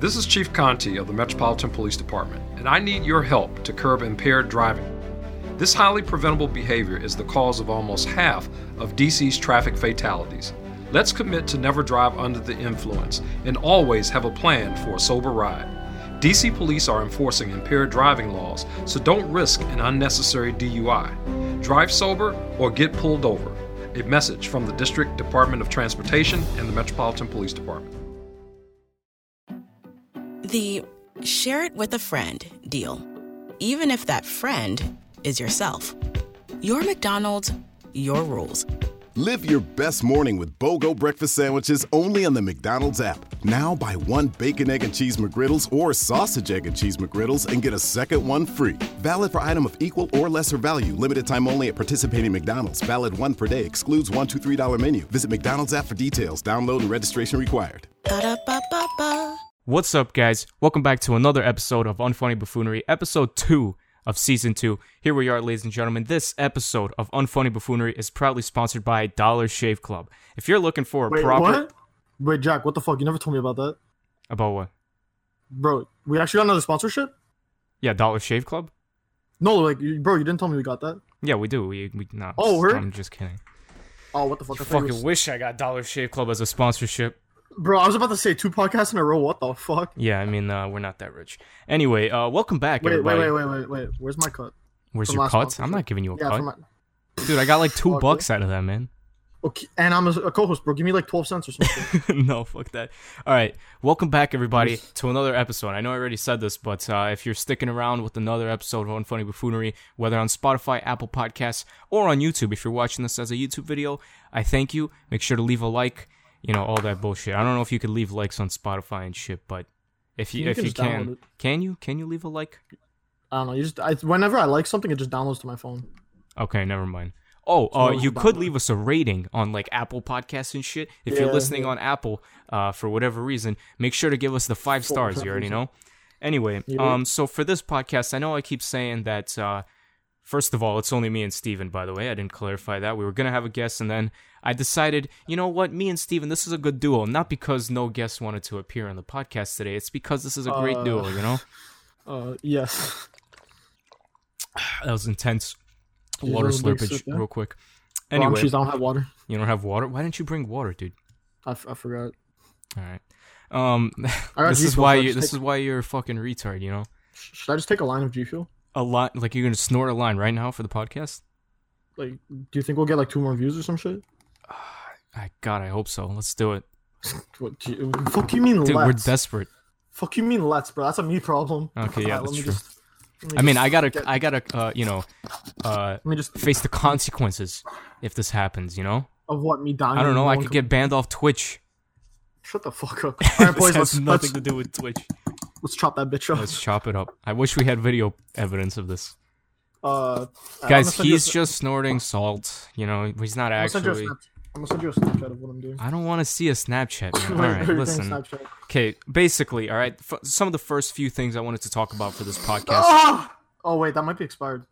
This is Chief Contee of the Metropolitan Police Department, and I need your help to curb impaired driving. This highly preventable behavior is the cause of almost half of DC's traffic fatalities. Let's commit to never drive under the influence and always have a plan for a sober ride. DC police are enforcing impaired driving laws, so don't risk an unnecessary DUI. Drive sober or get pulled over. A message from the District Department of Transportation and the Metropolitan Police Department. The share it with a friend deal. Even if that friend is yourself. Your McDonald's, your rules. Live your best morning with BOGO breakfast sandwiches only on the McDonald's app. Now buy one bacon, egg, and cheese McGriddles or sausage, egg, and cheese McGriddles and get a second one free. Valid for item of equal or lesser value. Limited time only at participating McDonald's. Valid one per day. Excludes one, two, three dollar menu. Visit McDonald's app for details. Download and registration required. Ba-da-ba-ba-ba. What's up, guys? Welcome back to another episode of Unfunny Buffoonery, episode 2 of season 2. Here we are, ladies and gentlemen. This episode of Unfunny Buffoonery is proudly sponsored by Dollar Shave Club. If you're looking for a Wait, proper. what? Wait, Jack, what the fuck? You never told me about that. About what? Bro, we actually got another sponsorship? Yeah, Dollar Shave Club? No, like, bro, you didn't tell me we got that. Yeah, we do. We, we nah, Oh, word? I'm just kidding. Oh, what the fuck? I Fucking was- wish I got Dollar Shave Club as a sponsorship. Bro, I was about to say two podcasts in a row. What the fuck? Yeah, I mean, uh, we're not that rich. Anyway, uh, welcome back, Wait, wait, everybody. wait, wait, wait, wait. Where's my cut? Where's from your last cut? I'm not giving you a Yeah, cut. my. Dude, I got like two Fuck, bucks out of that, man. Okay, and I'm a, a co-host, bro. Give me like twelve cents or something. no, fuck that. All right, welcome back, everybody, to another episode. I know I already said this, but uh, if you're sticking around with another episode of Unfunny Buffoonery, whether on Spotify, Apple Podcasts, or on YouTube, if you're watching this as a YouTube video, I thank you. Make sure to leave a like. You know all that bullshit. I don't know if you could leave likes on Spotify and shit, but if you, You if can you can, can you can you leave a like? I don't know. You just I, whenever I like something, it just downloads to my phone. Okay, never mind. Oh, uh, you could leave us a rating on like Apple Podcasts and shit. If you're listening yeah. on Apple, uh, for whatever reason, make sure to give us the five stars. You already know. Anyway, um, so for this podcast, I know I keep saying that. Uh, first of all, it's only me and Steven, by the way. I didn't clarify that. We were gonna have a guest, and then I decided, you know what, me and Steven, this is a good duo. Not because no guest wanted to appear on the podcast today. It's because this is a great Uh, duo. You know, Uh, yes. that was intense. Water that a big slurpage, sip, yeah. real quick. Wrong Anyway. I don't have water. you don't have water. Why didn't you bring water, dude? I, f- I forgot. All right. Um, this is why you. This take- is why you're a fucking retard. You know, Should I just take a line of G Fuel? a lot. Like you're gonna snort a line right now for the podcast. Like, do you think we'll get like two more views or some shit? I God, I hope so. Let's do it, What? do you- fuck you mean dude. We're desperate. Fuck you mean let's, bro? That's a me problem. Okay, yeah, Alright, that's let me true. just- me I mean, just I gotta, get- I gotta, uh, you know, uh, Let me just face the consequences if this happens. You know, of what me dying. I don't know. I could get banned off Twitch. Shut the fuck up. All right, boys. this let's, has nothing let's, to do with Twitch. let's chop that bitch up. Let's chop it up. I wish we had video evidence of this, Uh, guys. gonna send you a He's sna- just snorting salt. You know, he's not I'm gonna send you a actually. I'm gonna send you a Snapchat of what I'm doing. I don't want to see a Snapchat. Man. All right, listen. Okay, basically, all right. F- some of the first few things I wanted to talk about for this podcast. Ah! Oh wait, that might be expired.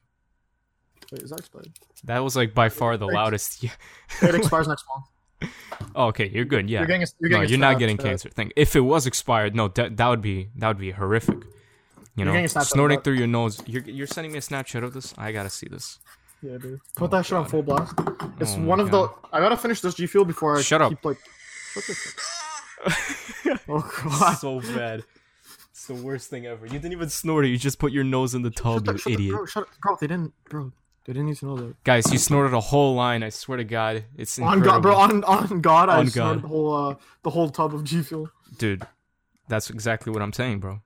Wait, is that expired? That was like by far the loudest. It expires next month. oh, okay, you're good. Yeah, You're getting a- you're no, getting a you're not getting cancer. Thing. If it was expired, no, that that would be that would be horrific. You know, snorting through your nose. You're you're sending me a Snapchat of this. I gotta see this. Yeah, dude. Put that shit on full blast. It's Oh my one of God. the. I gotta finish this G Fuel before I Shut up. like. Shut the fuck. oh god. so bad. It's the worst thing ever. You didn't even snort it. You just put your nose in the tub, Shut the- you shut the- idiot. bro, shut up. Bro, they didn't. Bro, they didn't need to know that. Guys, you snorted a whole line. I swear to God, it's On. God, bro. On on God, I On snorted God. the whole uh the whole tub of G Fuel. Dude, that's exactly what I'm saying, bro.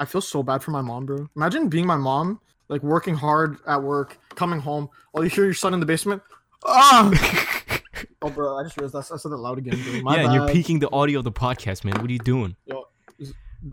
I feel so bad for my mom, bro. Imagine being my mom, like working hard at work, coming home, all you hear your son in the basement. Ah! oh, bro, I just realized that I said that loud again, bro. My yeah, and you're bad. peeking the audio of the podcast, man. What are you doing? Yo,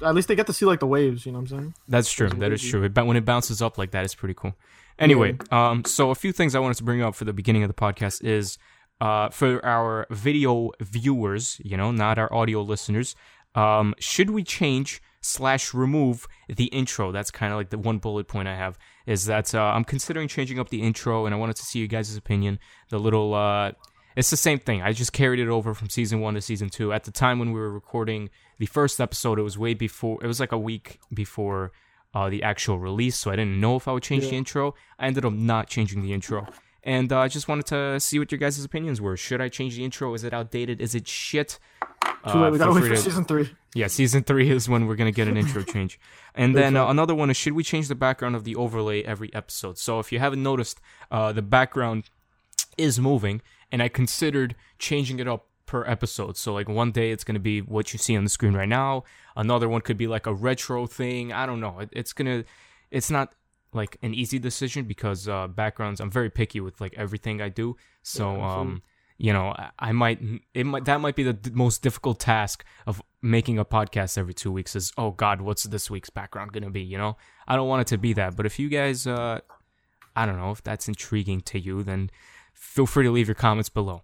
at least they get to see like the waves. You know what I'm saying? That's true. That's That is true. It, ba- when it bounces up like that, it's pretty cool. Anyway, um, so a few things I wanted to bring up for the beginning of the podcast is, uh, for our video viewers, you know, not our audio listeners, um, should we change slash remove the intro? That's kind of like the one bullet point I have is that uh, I'm considering changing up the intro, and I wanted to see you guys' opinion. The little uh, It's the same thing. I just carried it over from season one to season two. At the time when we were recording the first episode, it was way before. It was like a week before uh, the actual release, so I didn't know if I would change the intro. I ended up not changing the intro, and uh, I just wanted to see what your guys' opinions were. Should I change the intro? Is it outdated? Is it shit? Too late. Uh, We gotta wait for to- season three. yeah, season three is when we're gonna get an intro change, and then uh, another one is should we change the background of the overlay every episode? So if you haven't noticed, uh, the background is moving, and I considered changing it up per episode. So like one day it's gonna be what you see on the screen right now. Another one could be like a retro thing. I don't know. It, it's gonna, it's not like an easy decision because uh, backgrounds. I'm very picky with like everything I do. So um, you know, I, I might it might that might be the d- most difficult task of making a podcast every two weeks. Is oh God, what's this week's background gonna be? You know, I don't want it to be that. But if you guys, uh, I don't know if that's intriguing to you, then feel free to leave your comments below.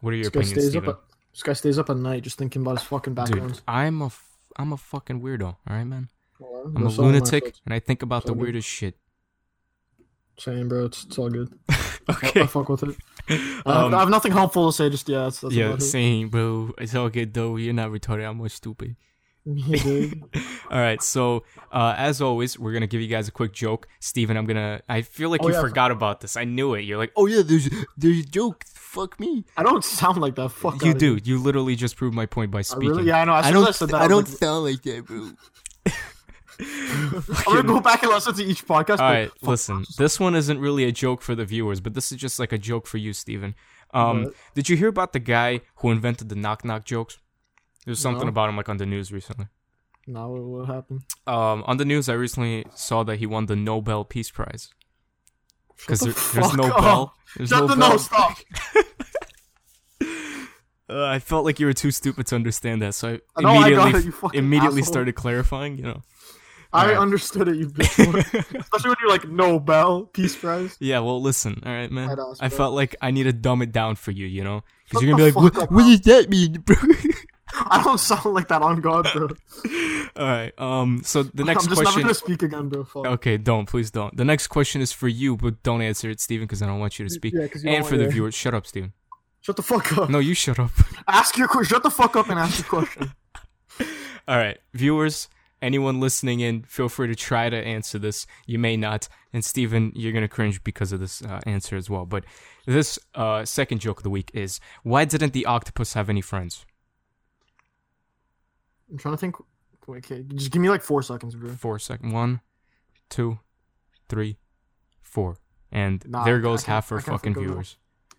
What are your This opinions, stays up. Steven? At, this guy stays up at night just thinking about his fucking backgrounds. Dude, I'm a f- I'm a fucking weirdo. All right, man. Well, I'm a that's all my lunatic, and I think about the weirdest shit. Same, bro. It's, it's all good. I, Okay. I fuck with it. I, have, Um, I have nothing helpful to say. Just yeah, that's, that's yeah, same, bro. It's all good though. You're not retarded. I'm much stupid. Dude. All right, so uh, as always, we're gonna give you guys a quick joke. Steven, I'm gonna. I feel like Oh, you yeah. forgot about this. I knew it. You're like, oh yeah, there's there's a joke. Fuck me. I don't sound like that. Fuck. you do. You literally just proved my point by I speaking. really? Yeah, I know. I don't. I that, I I, don't like, sound like that, bro. I'm gonna go back and listen to each podcast. All but right, listen. This one isn't really a joke for the viewers, but this is just like a joke for you, Steven. Um, What? did you hear about the guy who invented the knock knock jokes? There's something No. about him like on the news recently. Now what, happened? Um, on the news, I recently saw that he won the Nobel Peace Prize because Shut there, there's no up. bell. There's Shut no the bell. no stop. Uh, I felt like you were too stupid to understand that, so I No, I immediately it, immediately asshole. started clarifying. You know. I Alright. understood it, you bitch. Especially when you're like Nobel Peace Prize. Yeah, well, listen, all right, man. Right on, I felt like I need to dumb it down for you, you know, because you're gonna be like, what, up, what does that mean, bro? I don't sound like that on God, bro. all right. Um. So the next question I'm just never question. gonna speak again, bro. Fuck. Okay, don't please don't. The next question is for you, but don't answer it, Steven, because I don't want you to speak. Yeah, 'cause you and don't for the viewers, shut up, Steven. Shut the fuck up. No, you shut up. Ask your question. Shut the fuck up and ask your question. All right, viewers, anyone listening in, feel free to try to answer this. You may not, and Steven, you're gonna cringe because of this uh, answer as well. But this uh, second joke of the week is: Why didn't the octopus have any friends? I'm trying to think. Wait, okay, just give me like four seconds, bro. Four second. One, two, three, four, and Nah, there goes half our fucking it. viewers.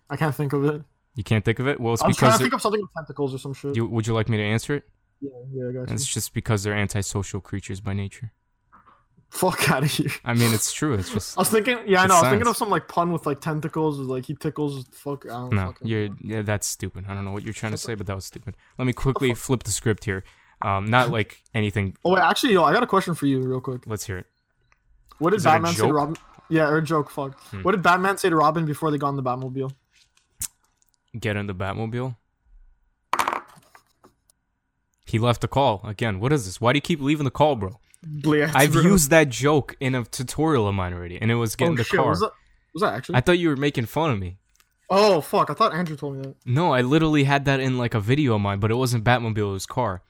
I can't think of it. You can't think of it. Well, it's I was trying to think of something with tentacles or some shit. you. Would you like me to answer it? Yeah, yeah, I got you. It's just because they're antisocial creatures by nature. Fuck out of here. I mean, it's true. It's just I was thinking, yeah, I know. I was thinking of some like pun with like tentacles, like he tickles. Fuck, I don't no. You're yeah. That's stupid. I don't know what you're trying to say, but that was stupid. Let me quickly flip the script here. Um, not like anything. Oh wait, actually, yo, I got a question for you, real quick. Let's hear it. What did Batman say to? Robin? Yeah, or a joke. Fuck. Hmm. What did Batman say to Robin before they got in the Batmobile? Get in the Batmobile. He left the call again. What is this? Why do you keep leaving the call, bro? I've bro. used that joke in a tutorial of mine already, and it was getting Oh the shit, car. was that? Was that actually? I thought you were making fun of me. oh fuck! I thought Andrew told me that. No, I literally had that in like a video of mine, but it wasn't Batmobile, it was car.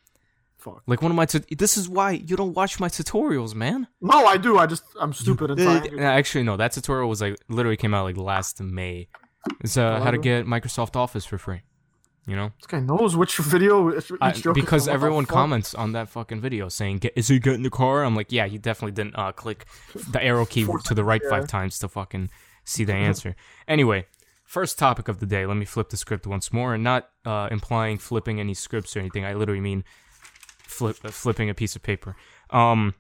Fuck. Like one of my. Tu- this is why you don't watch my tutorials, man. No, I do. I just I'm stupid. And Uh, tired. Actually, no. That tutorial was like literally came out like last May. It's uh, how to get Microsoft Office for free. You know, this guy knows which video I- joke because. Everyone comments on that fucking video saying, "Get- "Is he getting the car?" I'm like, "Yeah, he definitely didn't uh, click the arrow key to the right Yeah. five times to fucking see the answer." anyway, first topic of the day. Let me flip the script once more, and not uh, implying flipping any scripts or anything. I literally mean flip uh, flipping a piece of paper. Um,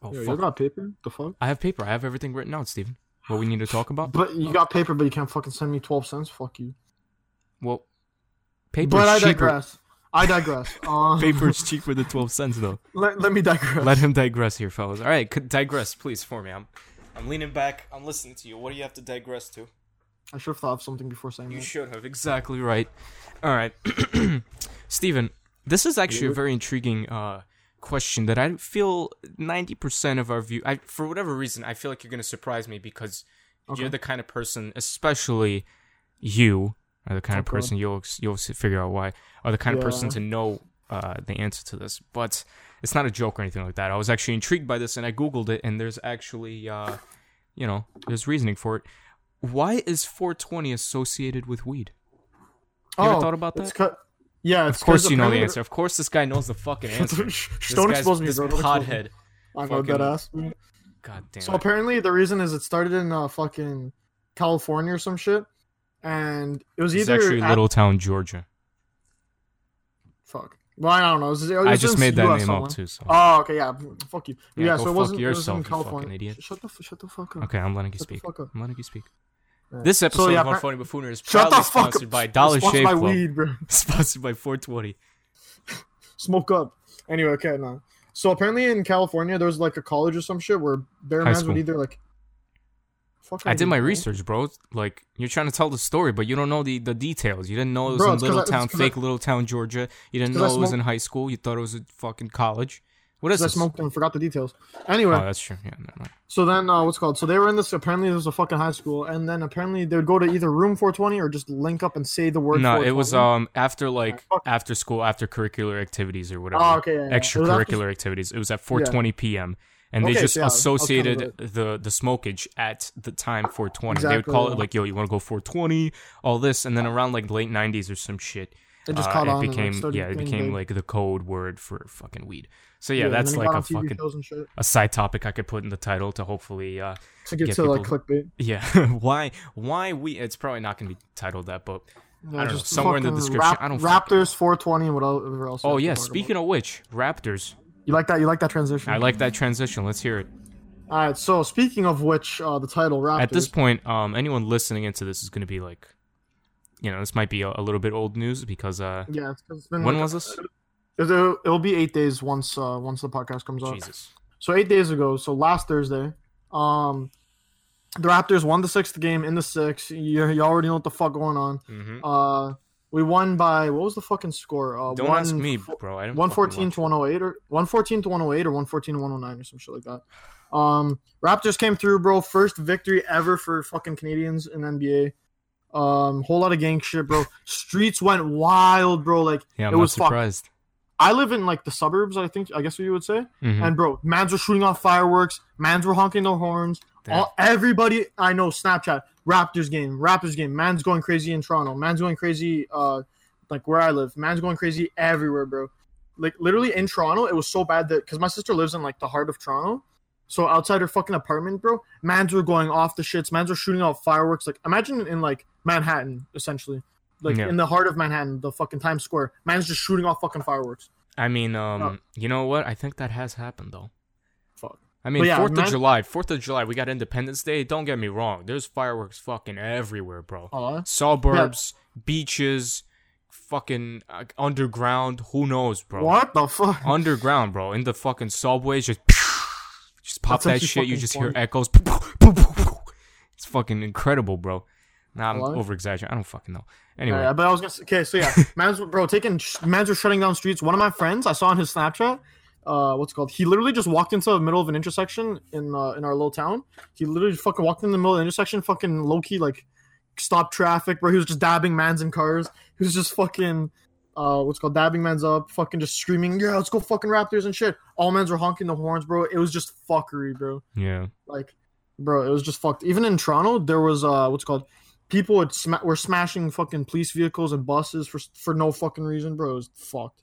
oh Yo, you got paper? The fuck? I have paper. I have everything written out, Steven. What we need to talk about? But you got paper, but you can't fucking send me twelve cents. Fuck you. Well, paper But I cheaper. digress. I digress. Um, Paper is cheaper than twelve cents, though. Let, let me digress. Let him digress here, fellas. All right, digress, please, for me. I'm, I'm leaning back. I'm listening to you. What do you have to digress to? I should have thought of something before saying You that. should have. Exactly right. All right, Steven, this is actually a very intriguing uh, question that I feel ninety percent of our view. I, for whatever reason, I feel like you're gonna surprise me because you're the kind of person, especially you. Are the kind of person you'll you'll figure out why are the kind of person to know uh, the answer to this. But it's not a joke or anything like that. I was actually intrigued by this and I googled it, and there's actually uh, you know there's reasoning for it. Why is 420 associated with weed? You ever thought about Oh, that? yeah, Of course you know the answer. Of course this guy knows the fucking answer. Don't expose me, this bro. Don't expose me. pothead. I know dead ass. God damn. So it. apparently the reason is it started in uh, fucking California or some shit, and it was It's either actually at- Little Town, Georgia. fuck. Well, I don't know. It was, it I just made that US name somewhere. up too. So. Oh, okay, yeah. Fuck you. Yeah, Yeah, so it wasn't. it was yourself, in California. idiot. Shut the shut the fuck up. Okay, I'm letting you Shut the speak. fuck up. I'm letting you speak. Yeah. This episode So, yeah, of appar- Unfunny Buffoonery is proudly sponsored up. by Dollar Shave Club. weed. Sponsored by 420. Smoke up. Anyway, okay, no. So apparently in California, there was like a college or some shit where mans school. would either like. Fuck I did my bro. research, bro. Like you're trying to tell the story, but you don't know the, the details. You didn't know it was Bro, in Little I- Town, 'cause I- fake Little Town, Georgia. You didn't know it was in high school. You thought it was a fucking college. What is this? I smoked and forgot the details. Anyway, Oh, that's true. Yeah. So then, uh, what's called? So they were in this. Apparently, there was a fucking high school, and then apparently they would go to either room 420 or just link up and say the word. No, it was um after like fuck. after school, after curricular activities or whatever. Oh, okay, yeah, yeah. It after- Extracurricular activities. It was at 4:20 p.m. and they Okay, just yeah, associated the the smokage at the time 420. they would call it like, "Yo, you want to go 420?" All this, and then around like the late 90s or some shit, It just uh, caught it on and, like, became yeah, it became big. like the code word for fucking weed. So yeah, and that's like a fucking shows and shit a side topic I could put in the title to hopefully uh to get get to like people- clickbait. yeah why why we it's probably not gonna be titled that but Yeah, I don't know, somewhere in the description. Rap- I don't Raptors 420 and whatever else. oh yeah speaking of which Raptors about. You like that? You like that transition? I like that transition let's hear it All right. So speaking of which, uh, the title Raptors. at this point um anyone listening into this is gonna be like you know this might be a, a little bit old news because uh yeah, it's, it's been when like- was this It'll, it'll be eight days once uh once the podcast comes out. Jesus So eight days ago, so last Thursday, um, the Raptors won the sixth game in the six. You, you already know what the fuck going on. hmm Uh, we won by what was the fucking score? Uh, don't one, ask me bro I didn't One fucking to one hundred eight, or one fourteen to one hundred eight, or one fourteen to one hundred nine, or some shit like that. Um, Raptors came through, bro. First victory ever for fucking Canadians in NBA. Um, whole lot of gang shit, bro. Streets went wild, bro. Like it. yeah I'm it was fucked. surprised I live in like the suburbs. I think I guess what you would say. Mhm. And bro, mans were shooting off fireworks. Mans were honking their horns. All, everybody I know, Snapchat, Raptors game, Raptors game. Man's going crazy in Toronto. Man's going crazy, uh, like where I live. Man's going crazy everywhere, bro. Like literally in Toronto, it was so bad that because my sister lives in like the heart of Toronto, so outside her fucking apartment, bro, mans were going off the shits. Mans were shooting off fireworks. Like imagine in like Manhattan, essentially, like Yeah. in the heart of Manhattan, the fucking Times Square. Man's just shooting off fucking fireworks. I mean um Oh. you know what I think that has happened though. I mean, But yeah, Fourth of July, Fourth of July, we got Independence Day. Don't get me wrong, there's fireworks fucking everywhere, bro. Uh, Suburbs, beaches, fucking uh, underground. Who knows, bro? what the fuck? Underground, bro. In the fucking subways, just just pop That's that shit. You just hear echoes. It's fucking incredible, bro. Nah, I'm over exaggerating. I don't fucking know. Anyway, Yeah, but I was gonna say, okay, so yeah, man's bro taking man's were shutting down streets. One of my friends I saw on his Snapchat, uh, what's it called? He literally just walked into the middle of an intersection in uh, in our little town. He literally fucking walked in the middle of the intersection, fucking low key like stopped traffic, bro. He was just dabbing mans in cars. He was just fucking uh, what's called dabbing mans up, fucking just screaming, yeah, let's go fucking Raptors and shit. All mans were honking the horns, bro. It was just fuckery, bro. yeah. Like, bro, it was just fucked. Even in Toronto, there was uh, what's called people would sma- were smashing fucking police vehicles and buses for for no fucking reason, bro. It was fucked.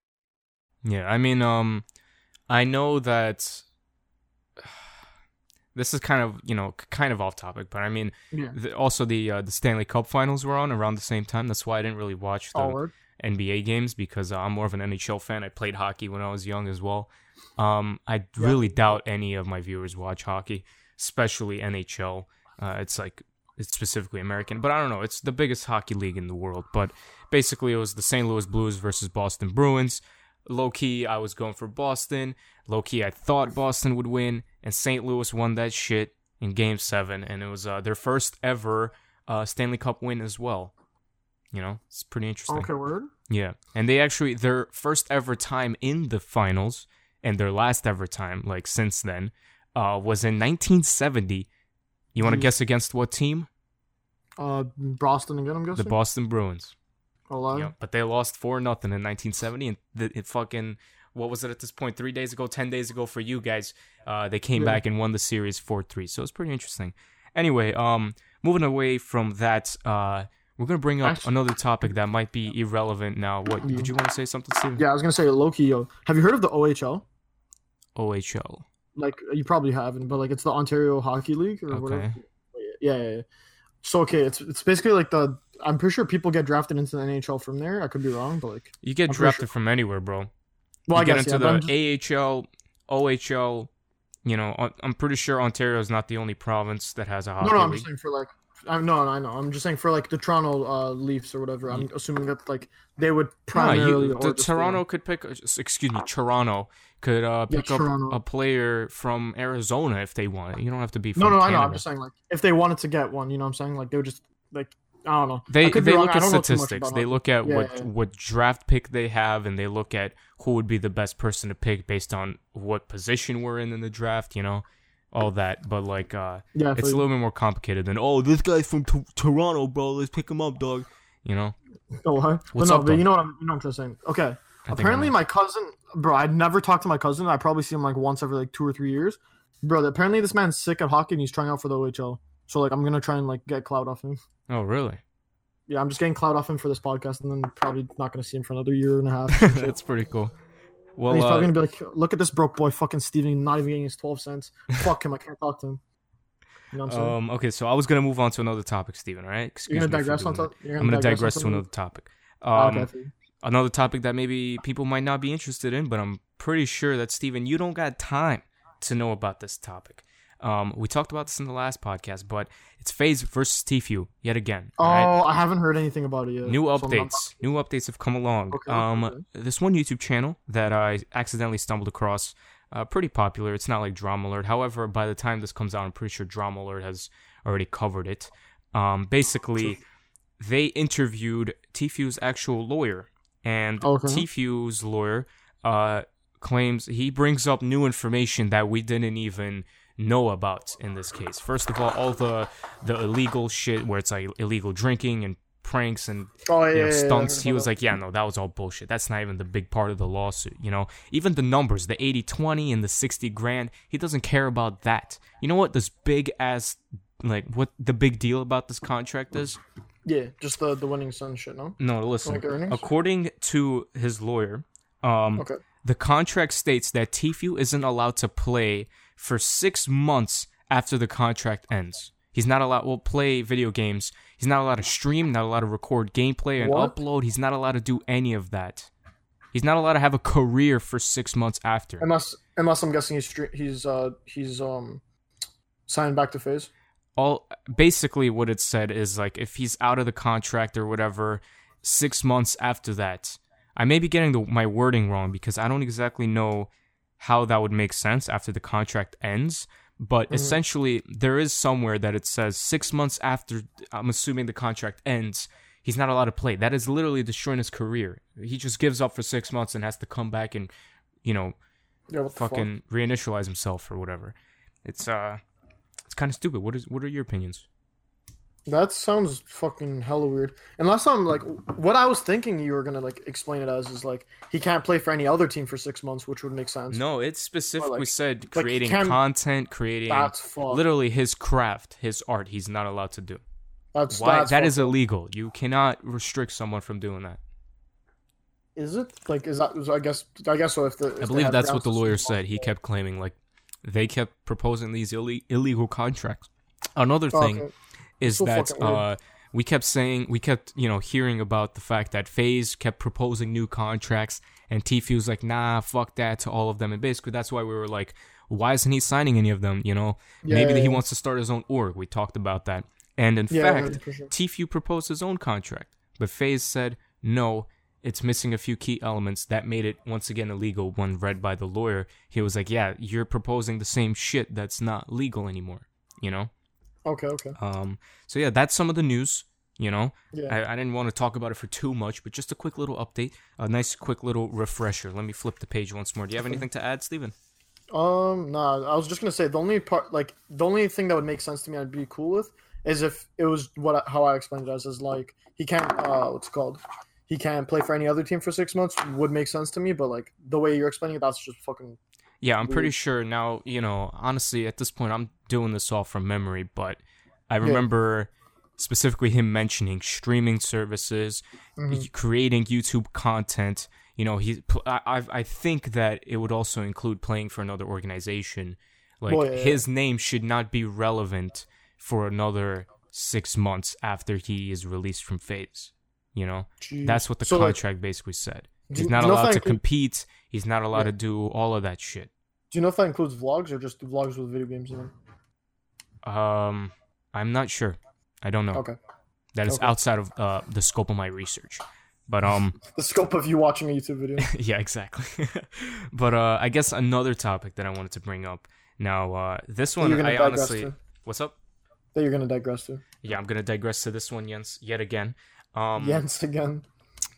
Yeah, I mean, um, I know that this is kind of you know kind of off topic, but I mean, Yeah. the, also the uh, the Stanley Cup Finals were on around the same time. That's why I didn't really watch the word. NBA games because uh, I'm more of an NHL fan. I played hockey when I was young as well. Um, I really doubt any of my viewers watch hockey, especially NHL. Uh, it's like it's specifically American, but I don't know. It's the biggest hockey league in the world. But basically, it was the St. Louis Blues versus Boston Bruins. Low key, I was going for Boston. Low key, I thought Boston would win, and St. Louis won that shit in Game Seven, and it was uh, their first ever uh, Stanley Cup win as well. You know, it's pretty interesting. Okay, word. Yeah, and they actually their first ever time in the finals and their last ever time, like since then, uh, was in 1970. You want to guess against what team? Uh, Boston again. I'm guessing. The Boston Bruins. Hello. Yeah, but they lost four nothing in 1970, and the, it fucking what was it at this point? Three days ago, ten days ago for you guys, uh, they came Yeah. back and won the series four three. So it's pretty interesting. Anyway, um, moving away from that, uh, we're gonna bring up Actually- another topic that might be irrelevant now. What did you want to say something, Steven? Yeah, I was gonna say Loki. Yo, have you heard of the OHL? OHL. Like you probably haven't, but like it's the Ontario Hockey League or whatever. Okay. Yeah, yeah, yeah. So okay, it's it's basically like the. I'm pretty sure people get drafted into the NHL from there. I could be wrong, but like, You get I'm drafted sure- from anywhere, bro. well, you I get guess into yeah, the just- AHL, OHL. You know, I'm pretty sure Ontario is not the only province that has a hockey no, no, I'm league. just saying for like. I no, no, I know. I'm just saying for like the Toronto uh, Leafs or whatever. I'm assuming that like they would No, primarily. you, the Toronto could pick. Excuse me, Toronto could uh, Yeah, pick up Toronto. a player from Arizona if they want. You don't have to be from No, no, I know. I'm just saying like if they wanted to get one, you know, what I'm saying like they would just like I don't know. They they look at don't know too much statistics. They look at Yeah, what yeah, what draft pick they have, and they look at who would be the best person to pick based on what position we're in in the draft. You know, all that. But like, uh, Yeah, it's a little bit more complicated than oh, this guy's from T- Toronto, bro. Let's pick him up, dog. You know. Oh, what? What's no, up, but you know what I'm, you know what I'm saying. Okay. I Apparently, my cousin, bro, I'd never talked to my cousin. I probably see him like once every like two or three years. Bro, apparently this man's sick at hockey and he's trying out for the OHL. So like, I'm gonna try and like get clout off him. Oh, really? Yeah, I'm just getting cloud off him for this podcast, and then probably not gonna see him for another year and a half. That's pretty cool. and Well, he's probably uh, gonna be like, "Look at this broke boy, fucking Steven, not even getting his 12 cents. Fuck him, I can't talk to him." You know um, okay, so I was gonna move on to another topic, Stephen. right? Excuse you're gonna digress on to, you're I'm gonna digress on to another topic. Oh, Um, okay. another topic that maybe people might not be interested in, but I'm pretty sure that Steven, you don't got time to know about this topic. Um, we talked about this in the last podcast, but it's FaZe versus Tfue yet again. Oh, right? I haven't heard anything about it yet. New so updates. New updates have come along. Okay, um, okay. this one YouTube channel that I accidentally stumbled across, uh, pretty popular. It's not like Drama Alert. However, by the time this comes out, I'm pretty sure Drama Alert has already covered it. Um, basically, they interviewed Tfue's actual lawyer, and Okay. Tfue's lawyer uh, claims he brings up new information that we didn't even know about in this case. First of all, all the the illegal shit where it's like illegal drinking and pranks and Oh, yeah, you know, yeah, yeah, stunts. I He was like, yeah, no, that was all bullshit. That's not even the big part of the lawsuit. You know, even the numbers, the 80 20 and the 60 grand, he doesn't care about that. You know what this big ass, like, what the big deal about this contract is? Yeah, just the the winning son shit, no? No, listen. Like? According to his lawyer, um, Okay. the contract states that Tfue isn't allowed to play for six months after the contract ends. He's not allowed. Well, play video games. He's not allowed to stream. Not allowed to record gameplay and What? upload. He's not allowed to do any of that. He's not allowed to have a career for six months after. Unless unless I'm guessing he's he's uh he's um signed back to FaZe. all basically what it said is like if he's out of the contract or whatever six months after that i may be getting the, my wording wrong because i don't exactly know how that would make sense after the contract ends but Mm-hmm. essentially there is somewhere that it says six months after i'm assuming the contract ends he's not allowed to play. That is literally destroying his career. He just gives up for six months and has to come back and you know Yeah, the fuck? fucking reinitialize himself or whatever. It's uh it's kind of stupid. What is what are your opinions That sounds fucking hella weird. Unless I'm like, what I was thinking you were gonna like explain it as is like he can't play for any other team for six months, which would make sense. No, it specifically like- said creating can- content, creating that's literally his craft, his art. He's not allowed to do. That's Why? that's That is illegal. You cannot restrict someone from doing that. Is it like is that? I guess I guess so. If the if I believe that's what the lawyer said. He kept claiming like they kept proposing these ille- illegal contracts. Another thing okay. Is So that uh, we kept saying we kept you know hearing about the fact that FaZe kept proposing new contracts and Tfue was like nah fuck that to all of them and basically that's why we were like why isn't he signing any of them you know Yeah, maybe yeah, he yeah. wants to start his own org we talked about that And in fact. Tfue proposed his own contract, but FaZe said no. It's missing a few key elements that made it once again illegal. When read by the lawyer, he was like, "Yeah, you're proposing the same shit that's not legal anymore." You know. Okay, okay. Um. So yeah, that's some of the news. You know, Yeah. I, I didn't want to talk about it for too much, but just a quick little update, a nice quick little refresher. Let me flip the page once more. Do you have anything to add, Steven? Um, nah, I was just gonna say the only part, like the only thing that would make sense to me, I'd be cool with, is if it was what how I explained it as, is like he can't, uh, what's it called, he can't play for any other team for six months would make sense to me, but like the way you're explaining it, that's just fucking. Yeah, I'm pretty sure now, you know, honestly, at this point, I'm doing this all from memory, but I remember specifically him mentioning streaming services, Mm-hmm. creating YouTube content. You know, he, I, I think that it would also include playing for another organization. Like, Well, yeah, yeah. his name should not be relevant for another six months after he is released from FaZe. You know, Jeez. that's what the So, like, contract basically said. He's not do you know if allowed to include- compete. He's not allowed Yeah. to do all of that shit. Do you know if that includes vlogs or just vlogs with video games in them? Um, I'm not sure. I don't know. Okay. That is Okay. outside of uh, the scope of my research. But um, The scope of you watching a YouTube video. yeah, exactly. but uh, I guess another topic that I wanted to bring up. Now, uh, this one I honestly, to. what's up? that you're gonna digress to. Yeah, I'm gonna digress to this one, Jens, yet again. Um, Jens again.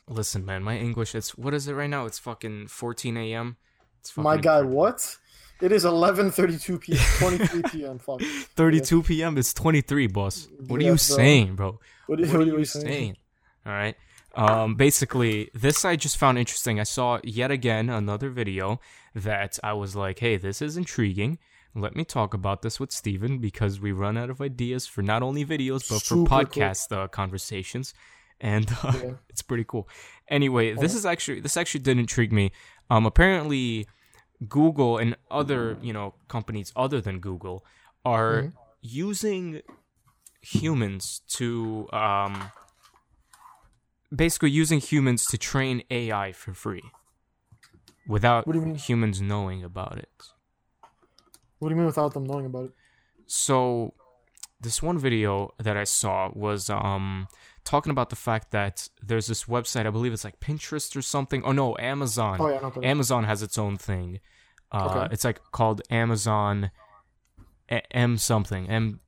listen, man, my English. It's what is it right now? It's fucking 14 a.m. It's fucking My guy, what? It is 11:32 p.m. 23 p.m. Fuck. 32 p.m. It's 23, boss. What are you bro. saying, bro? What, are- what what are are you saying? saying? All right. Um, basically, this I just found interesting. I saw yet again another video that I was like, hey, this is intriguing. Let me talk about this with Steven because we run out of ideas for not only videos but for Super cool. podcast uh, conversations. And uh, Yeah. it's pretty cool. Anyway, this is actually this actually did intrigue me. Um, apparently, Google and other you know companies other than Google are Mm-hmm. using humans to um basically using humans to train AI for free without What do you mean? humans knowing about it. What do you mean without them knowing about it? So this one video that I saw was um talking about the fact that there's this website, I believe it's like Pinterest or something. Oh no, Amazon. Oh, yeah, no. Amazon has its own thing. Uh Okay. it's like called Amazon A- M something. M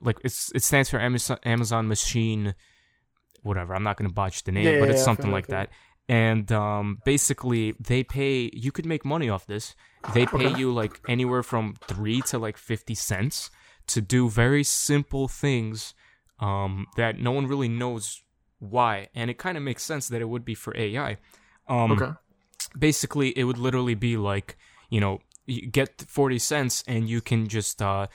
like it's it stands for Amazon Amazon machine whatever. I'm not going to botch the name, Yeah, but yeah, it's something like that. And um, basically, they pay. You could make money off this. They pay Okay. you like anywhere from three to like fifty cents to do very simple things um, that no one really knows why. And it kind of makes sense that it would be for AI. Um, Okay. basically it would literally be like you know you get 40 cents and you can just uh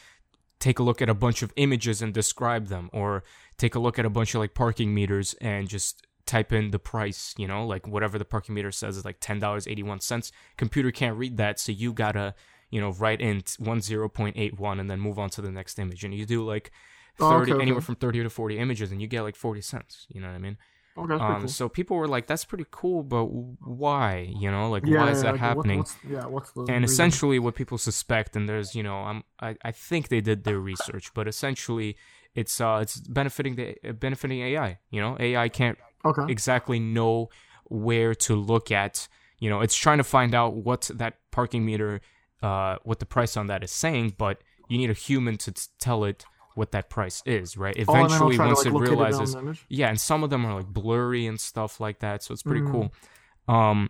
take a look at a bunch of images and describe them or take a look at a bunch of like parking meters and just type in the price you know like whatever the parking meter says is like $10.81 computer can't read that so you gotta you know write in 10.81 and then move on to the next image and you do like 30 Oh, okay, okay. anywhere from 30 to 40 images and you get like 40 cents you know what i mean Okay, um, cool. so people were like, "That's pretty cool, but why? You know, like Yeah, why is yeah, that like, what- happening?" what's- yeah, what's the and reason? essentially, what people suspect, and there's, you know, I'm, I, I think they did their research, but essentially, it's, uh, it's benefiting the benefiting AI. You know, AI can't Okay. exactly know where to look at. You know, it's trying to find out what that parking meter, uh, what the price on that is saying, but you need a human to t- tell it what that price is, right? Oh, Eventually, to, once like, it locate it realizes, yeah, and some of them are like blurry and stuff like that, so it's pretty Mm. cool. Um,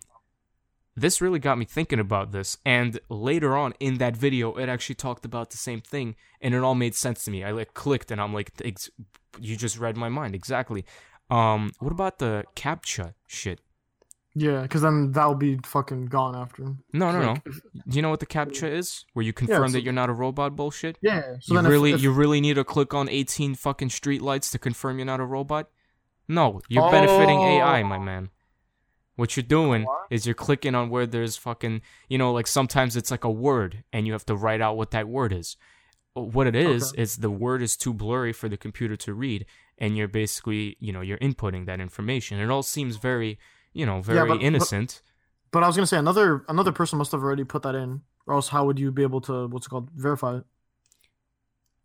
this really got me thinking about this, and later on in that video, it actually talked about the same thing, and it all made sense to me. I like clicked, and I'm like, you just read my mind exactly. Um, what about the captcha shit? Yeah, because then that'll be fucking gone after. No, no, no. Like, if- Do you know what the captcha is? Where you confirm it's that you're not a robot bullshit? Yeah. So you then if- really, if, you really need to click on 18 fucking streetlights to confirm you're not a robot? No, you're benefiting AI, my Oh. man. What you're doing is you're clicking on where there's fucking, you know, like sometimes it's like a word and you have to write out what that word is. Uh, what it is Okay. is the word is too blurry for the computer to read, and you're basically, you know, you're inputting that information. It all seems very, you know, very but- but- innocent. But I was gonna say another another person must have already put that in, or else how would you be able to what's it called verify it?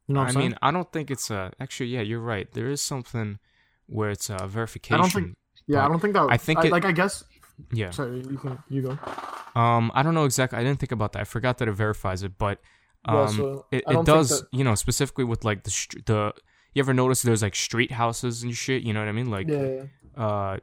You know what I saying? mean, I don't think it's a. Actually, yeah, you're right. There is something where it's a verification. think- yeah, I don't think that. I think I, it- like I guess. Yeah. Sorry, you can you go. Um, I don't know exactly. I didn't think about that. I forgot that it verifies it, but um, Yeah, so it, it does. that- You know, specifically with like the the. You ever notice there's like street houses and shit? You know what I mean? Like, Yeah, yeah, yeah. uh,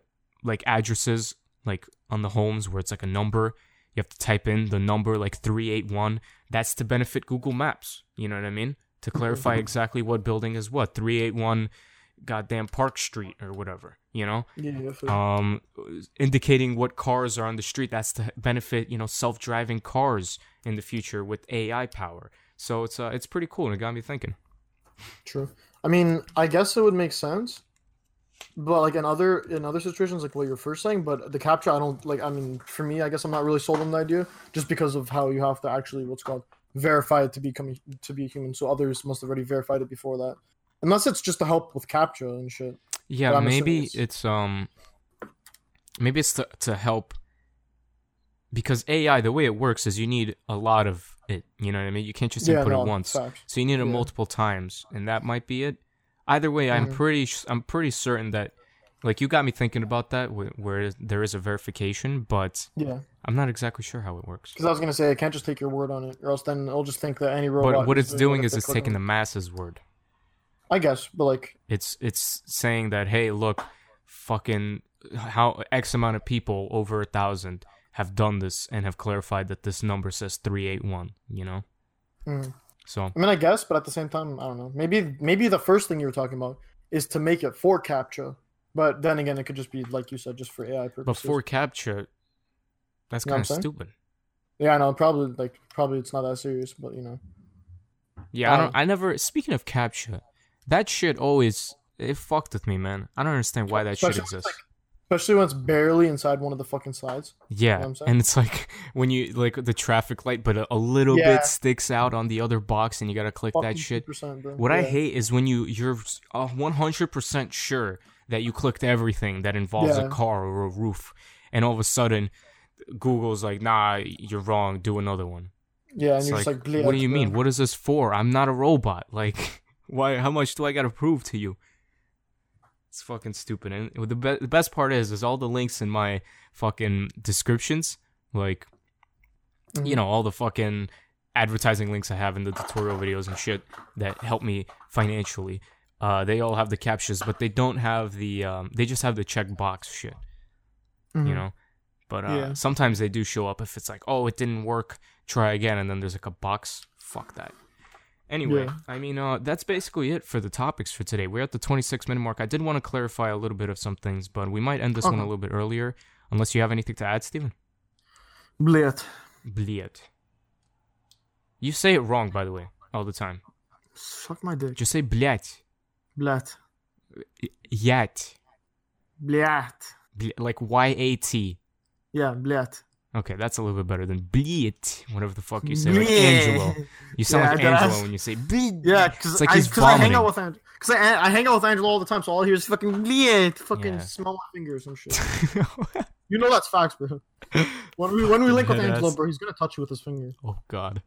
like addresses like on the homes where it's like a number. You have to type in the number like three eight one. That's to benefit Google Maps. You know what I mean? To clarify exactly what building is what three eight one, goddamn Park Street or whatever. You know? yeah, yeah, um, indicating what cars are on the street. That's to benefit you know self-driving cars in the future with AI power. So it's uh, it's pretty cool and it got me thinking. True. I mean, I guess it would make sense, but like in other in other situations, like what you're first saying, but the captcha, I don't like. I mean, for me, I guess I'm not really sold on the idea, just because of how you have to actually what's called verify it to become to be human. So others must have already verified it before that, unless it's just to help with captcha and shit. Yeah, maybe assuming it's... um, maybe it's to to help because AI the way it works is you need a lot of it. You know what I mean? You can't just Yeah, input no, it once, facts. so you need it Yeah. multiple times, and that might be it. Either way, I'm Mhm. pretty I'm pretty certain that. Like you got me thinking about that, wh- where there is a verification, but Yeah, I'm not exactly sure how it works. because I was gonna say I can't just take your word on it, or else then I'll just think that any robot. But what it's doing is it's taking the masses word. I guess, but like, It's it's saying that hey, look, fucking how X amount of people over a thousand have done this and have clarified that this number says three eight one. You know, mm. So I mean, I guess, but at the same time, I don't know. Maybe maybe the first thing you were talking about is to make it for captcha, but then again, it could just be like you said, just for AI purposes. but for captcha, that's You know kind of stupid. yeah, I know. Probably like probably it's not that serious, but you know. Yeah, I don't. Um, I never. Speaking of captcha, that shit always it fucked with me, man. I don't understand why that shit Especially when it's, exists. Especially when it's barely inside one of the fucking slides. Yeah, what I'm and it's like when you like the traffic light, but a, a little Yeah. bit sticks out on the other box, and you gotta click that shit. bro. What I hate is when you you're one hundred percent sure that you clicked everything that involves a car or a roof, and all of a sudden, Google's like, "Nah, you're wrong. Do another one." Yeah, and It's you're like, just like, what do you mean? What is this for? I'm not a robot. Like, why? How much do I gotta prove to you? It's fucking stupid. And the be- the best part is, is all the links in my fucking descriptions, like, Mm-hmm. you know, all the fucking advertising links I have in the tutorial videos and shit that help me financially. Uh, they all have the captchas, but they don't have the. Um, they just have the checkbox shit. You Mhm. know. But uh, Yeah. sometimes they do show up if it's like, oh, it didn't work, try again, and then there's like a box. Fuck that. Anyway, Yeah. I mean, uh, that's basically it for the topics for today. We're at the 26 minute mark. I did want to clarify a little bit of some things, but we might end this one a little bit earlier, unless you have anything to add, Steven. Bleh. Bliet. You say it wrong, by the way, all the time. Suck my dick. Just say bliet. Blat. Yet. Blat. Bl- like Y A T. Yeah, blat. Okay, that's a little bit better than bliet, whatever the fuck you say, like. Angelo. You sound Yeah, like that's- Angelo when you say bliet. Yeah, because like I, I hang out with Angelo. Because I, I hang out with Angelo all the time, so all I hear is fucking bleh, fucking Yeah. smell my fingers and shit. you know that's facts, bro. When we when we link with Yeah, Angelo, bro, he's gonna touch you with his finger. oh God.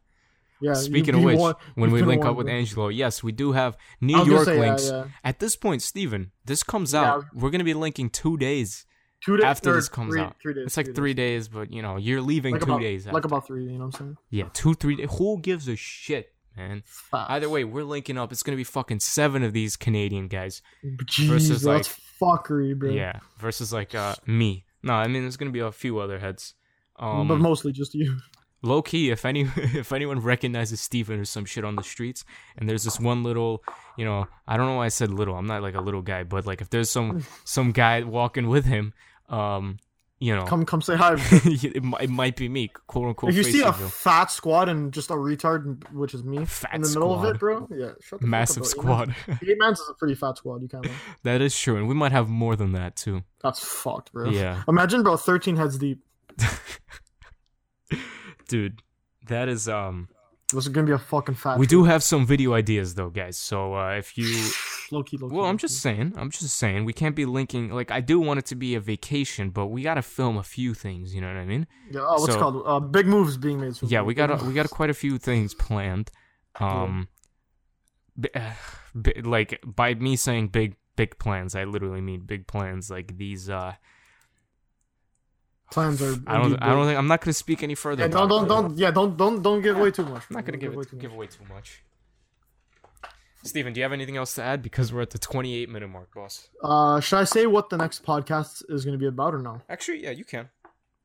Yeah. Speaking of which, want- when we link up with bro. Angelo, yes, we do have New York say, links. At this point, Steven, this comes out. We're gonna be linking two days two days after this comes three, out. Three days. it's like three days, but you know, you're leaving Like two about, days. like about three. You know what I'm saying? yeah, two, three days. Who gives a shit, man? Either way, we're linking up. It's gonna be fucking seven of these Canadian guys. Jeez, versus, that's fuckery, bro. Yeah, versus like uh me. No, I mean there's gonna be a few other heads. Um, but mostly just you. Low key, if any if anyone recognizes Steven or some shit on the streets, and there's this one little, you know, I don't know why I said little. I'm not like a little guy, but like if there's some some guy walking with him, um, you know, Come, come say hi. it, mi- it might be me, quote unquote. if you see a fat squad and just a retard, which is me, Fat in the middle of it, bro. Yeah, shut the massive squad. Eight man's is a pretty fat squad. You can't. lie. that is true, and we might have more than that too. That's fucked, bro. Yeah. Imagine, bro, thirteen heads deep. Dude, that is um. This is gonna be a fucking fat. We do have some video ideas though, guys. So uh, if you low key, low key. Well, I'm just saying. I'm just saying. We can't be linking. Like, I do want it to be a vacation, but we gotta film a few things. You know what I mean? Yeah, oh, what's so- called? Uh, big moves being made. Yeah, we got we got quite a few things planned. Um, bi- uh, bi- like by me saying big big plans, I literally mean big plans. Like these. uh Plans are. I don't. I don't think I'm not gonna speak any further. Yeah, don't don't don't. Yeah, don't don't don't give away too much. I'm not gonna Don't give away it too give much. away too much. Steven, do you have anything else to add? Because we're at the 28 minute mark, boss. Uh, should I say what the next podcast is going to be about or no? Actually, yeah, you can.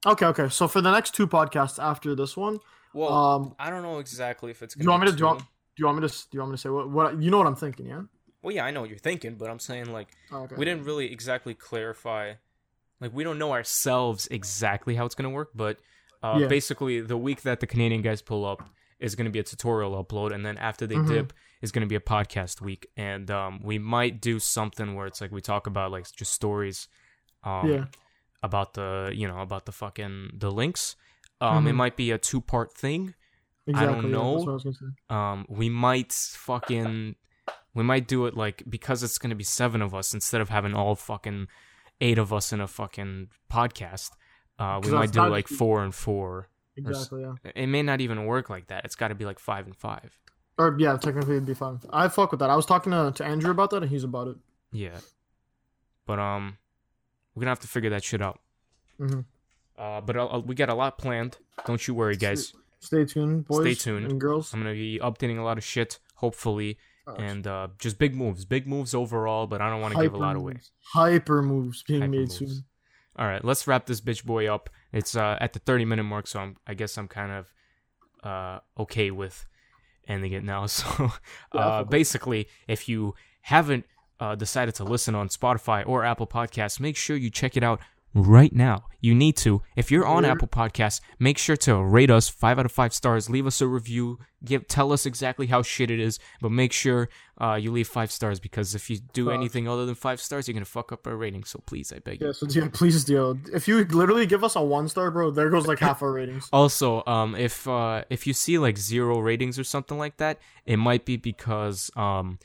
Okay, okay. So for the next two podcasts after this one, Well, Um, I don't know exactly if it's do gonna. you want me to do you, want, do you want me to do you want me to say what what you know what I'm thinking? Yeah. Well, yeah, I know what you're thinking, but I'm saying like Okay. we didn't really exactly clarify. Like we don't know ourselves exactly how it's gonna work, but uh, Yeah. basically the week that the Canadian guys pull up is gonna be a tutorial upload, and then after they Mhm. dip is gonna be a podcast week, and um, we might do something where it's like we talk about like just stories, um, Yeah. about the you know about the fucking the links. Um, it Mhm. might be a two part thing. Exactly. don't yeah, that's know. what I was gonna say. um we might fucking we might do it like because it's gonna be seven of us instead of having all fucking eight of us in a fucking podcast uh we might do like four and four or Exactly. Yeah. it may not even work like that it's got to be like five and five Or yeah, technically it'd be fine. I fuck with that. I was talking to, to Andrew about that, and he's about it. yeah but um we're gonna have to figure that shit out Mhm. uh but uh, we got a lot planned don't you worry guys Stay tuned, boys. Stay tuned. and girls. i'm gonna be updating a lot of shit hopefully and uh just big moves big moves overall but i don't want to give a lot away. Hyper moves being Hyper made moves. soon. All right, let's wrap this bitch boy up. It's uh, at the 30 minute mark, so I'm, I guess I'm kind of uh, okay with ending it now. So uh, basically, if you haven't uh, decided to listen on Spotify or Apple Podcasts, make sure you check it out right now. You need to. If you're on Apple Podcasts, make sure to rate us five out of five stars. Leave us a review. Give tell us exactly how shit it is, but make sure uh, you leave five stars because if you do anything other than five stars, you're gonna fuck up our rating. So please, I beg you. Yeah, so yeah, please do. If you literally give us a one star, bro, there goes like half our ratings. Also, um, if uh, if you see like zero ratings or something like that, it might be because um,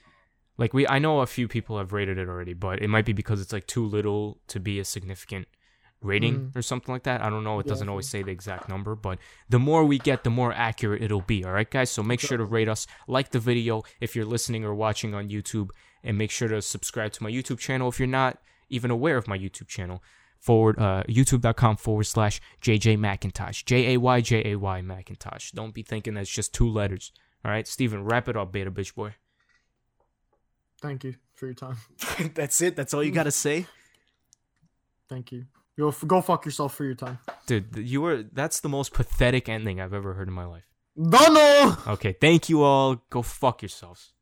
like we I know a few people have rated it already, but it might be because it's like too little to be a significant rating or something like that. I don't know. It doesn't always say the exact number, but the more we get, the more accurate it'll be. All right, guys. So make sure to rate us, like the video if you're listening or watching on YouTube, and make sure to subscribe to my YouTube channel if you're not even aware of my YouTube channel forward uh, youtube.com forward slash JJ Macintosh. J A Y J A Y Macintosh. Don't be thinking that's just two letters. All right, Steven, wrap it up, beta bitch boy. Thank you for your time. that's it. That's all you got to say? Thank you. Go f- go fuck yourself for your time. Dude, you were that's the most pathetic ending I've ever heard in my life. Dono. Okay, thank you all. Go fuck yourselves.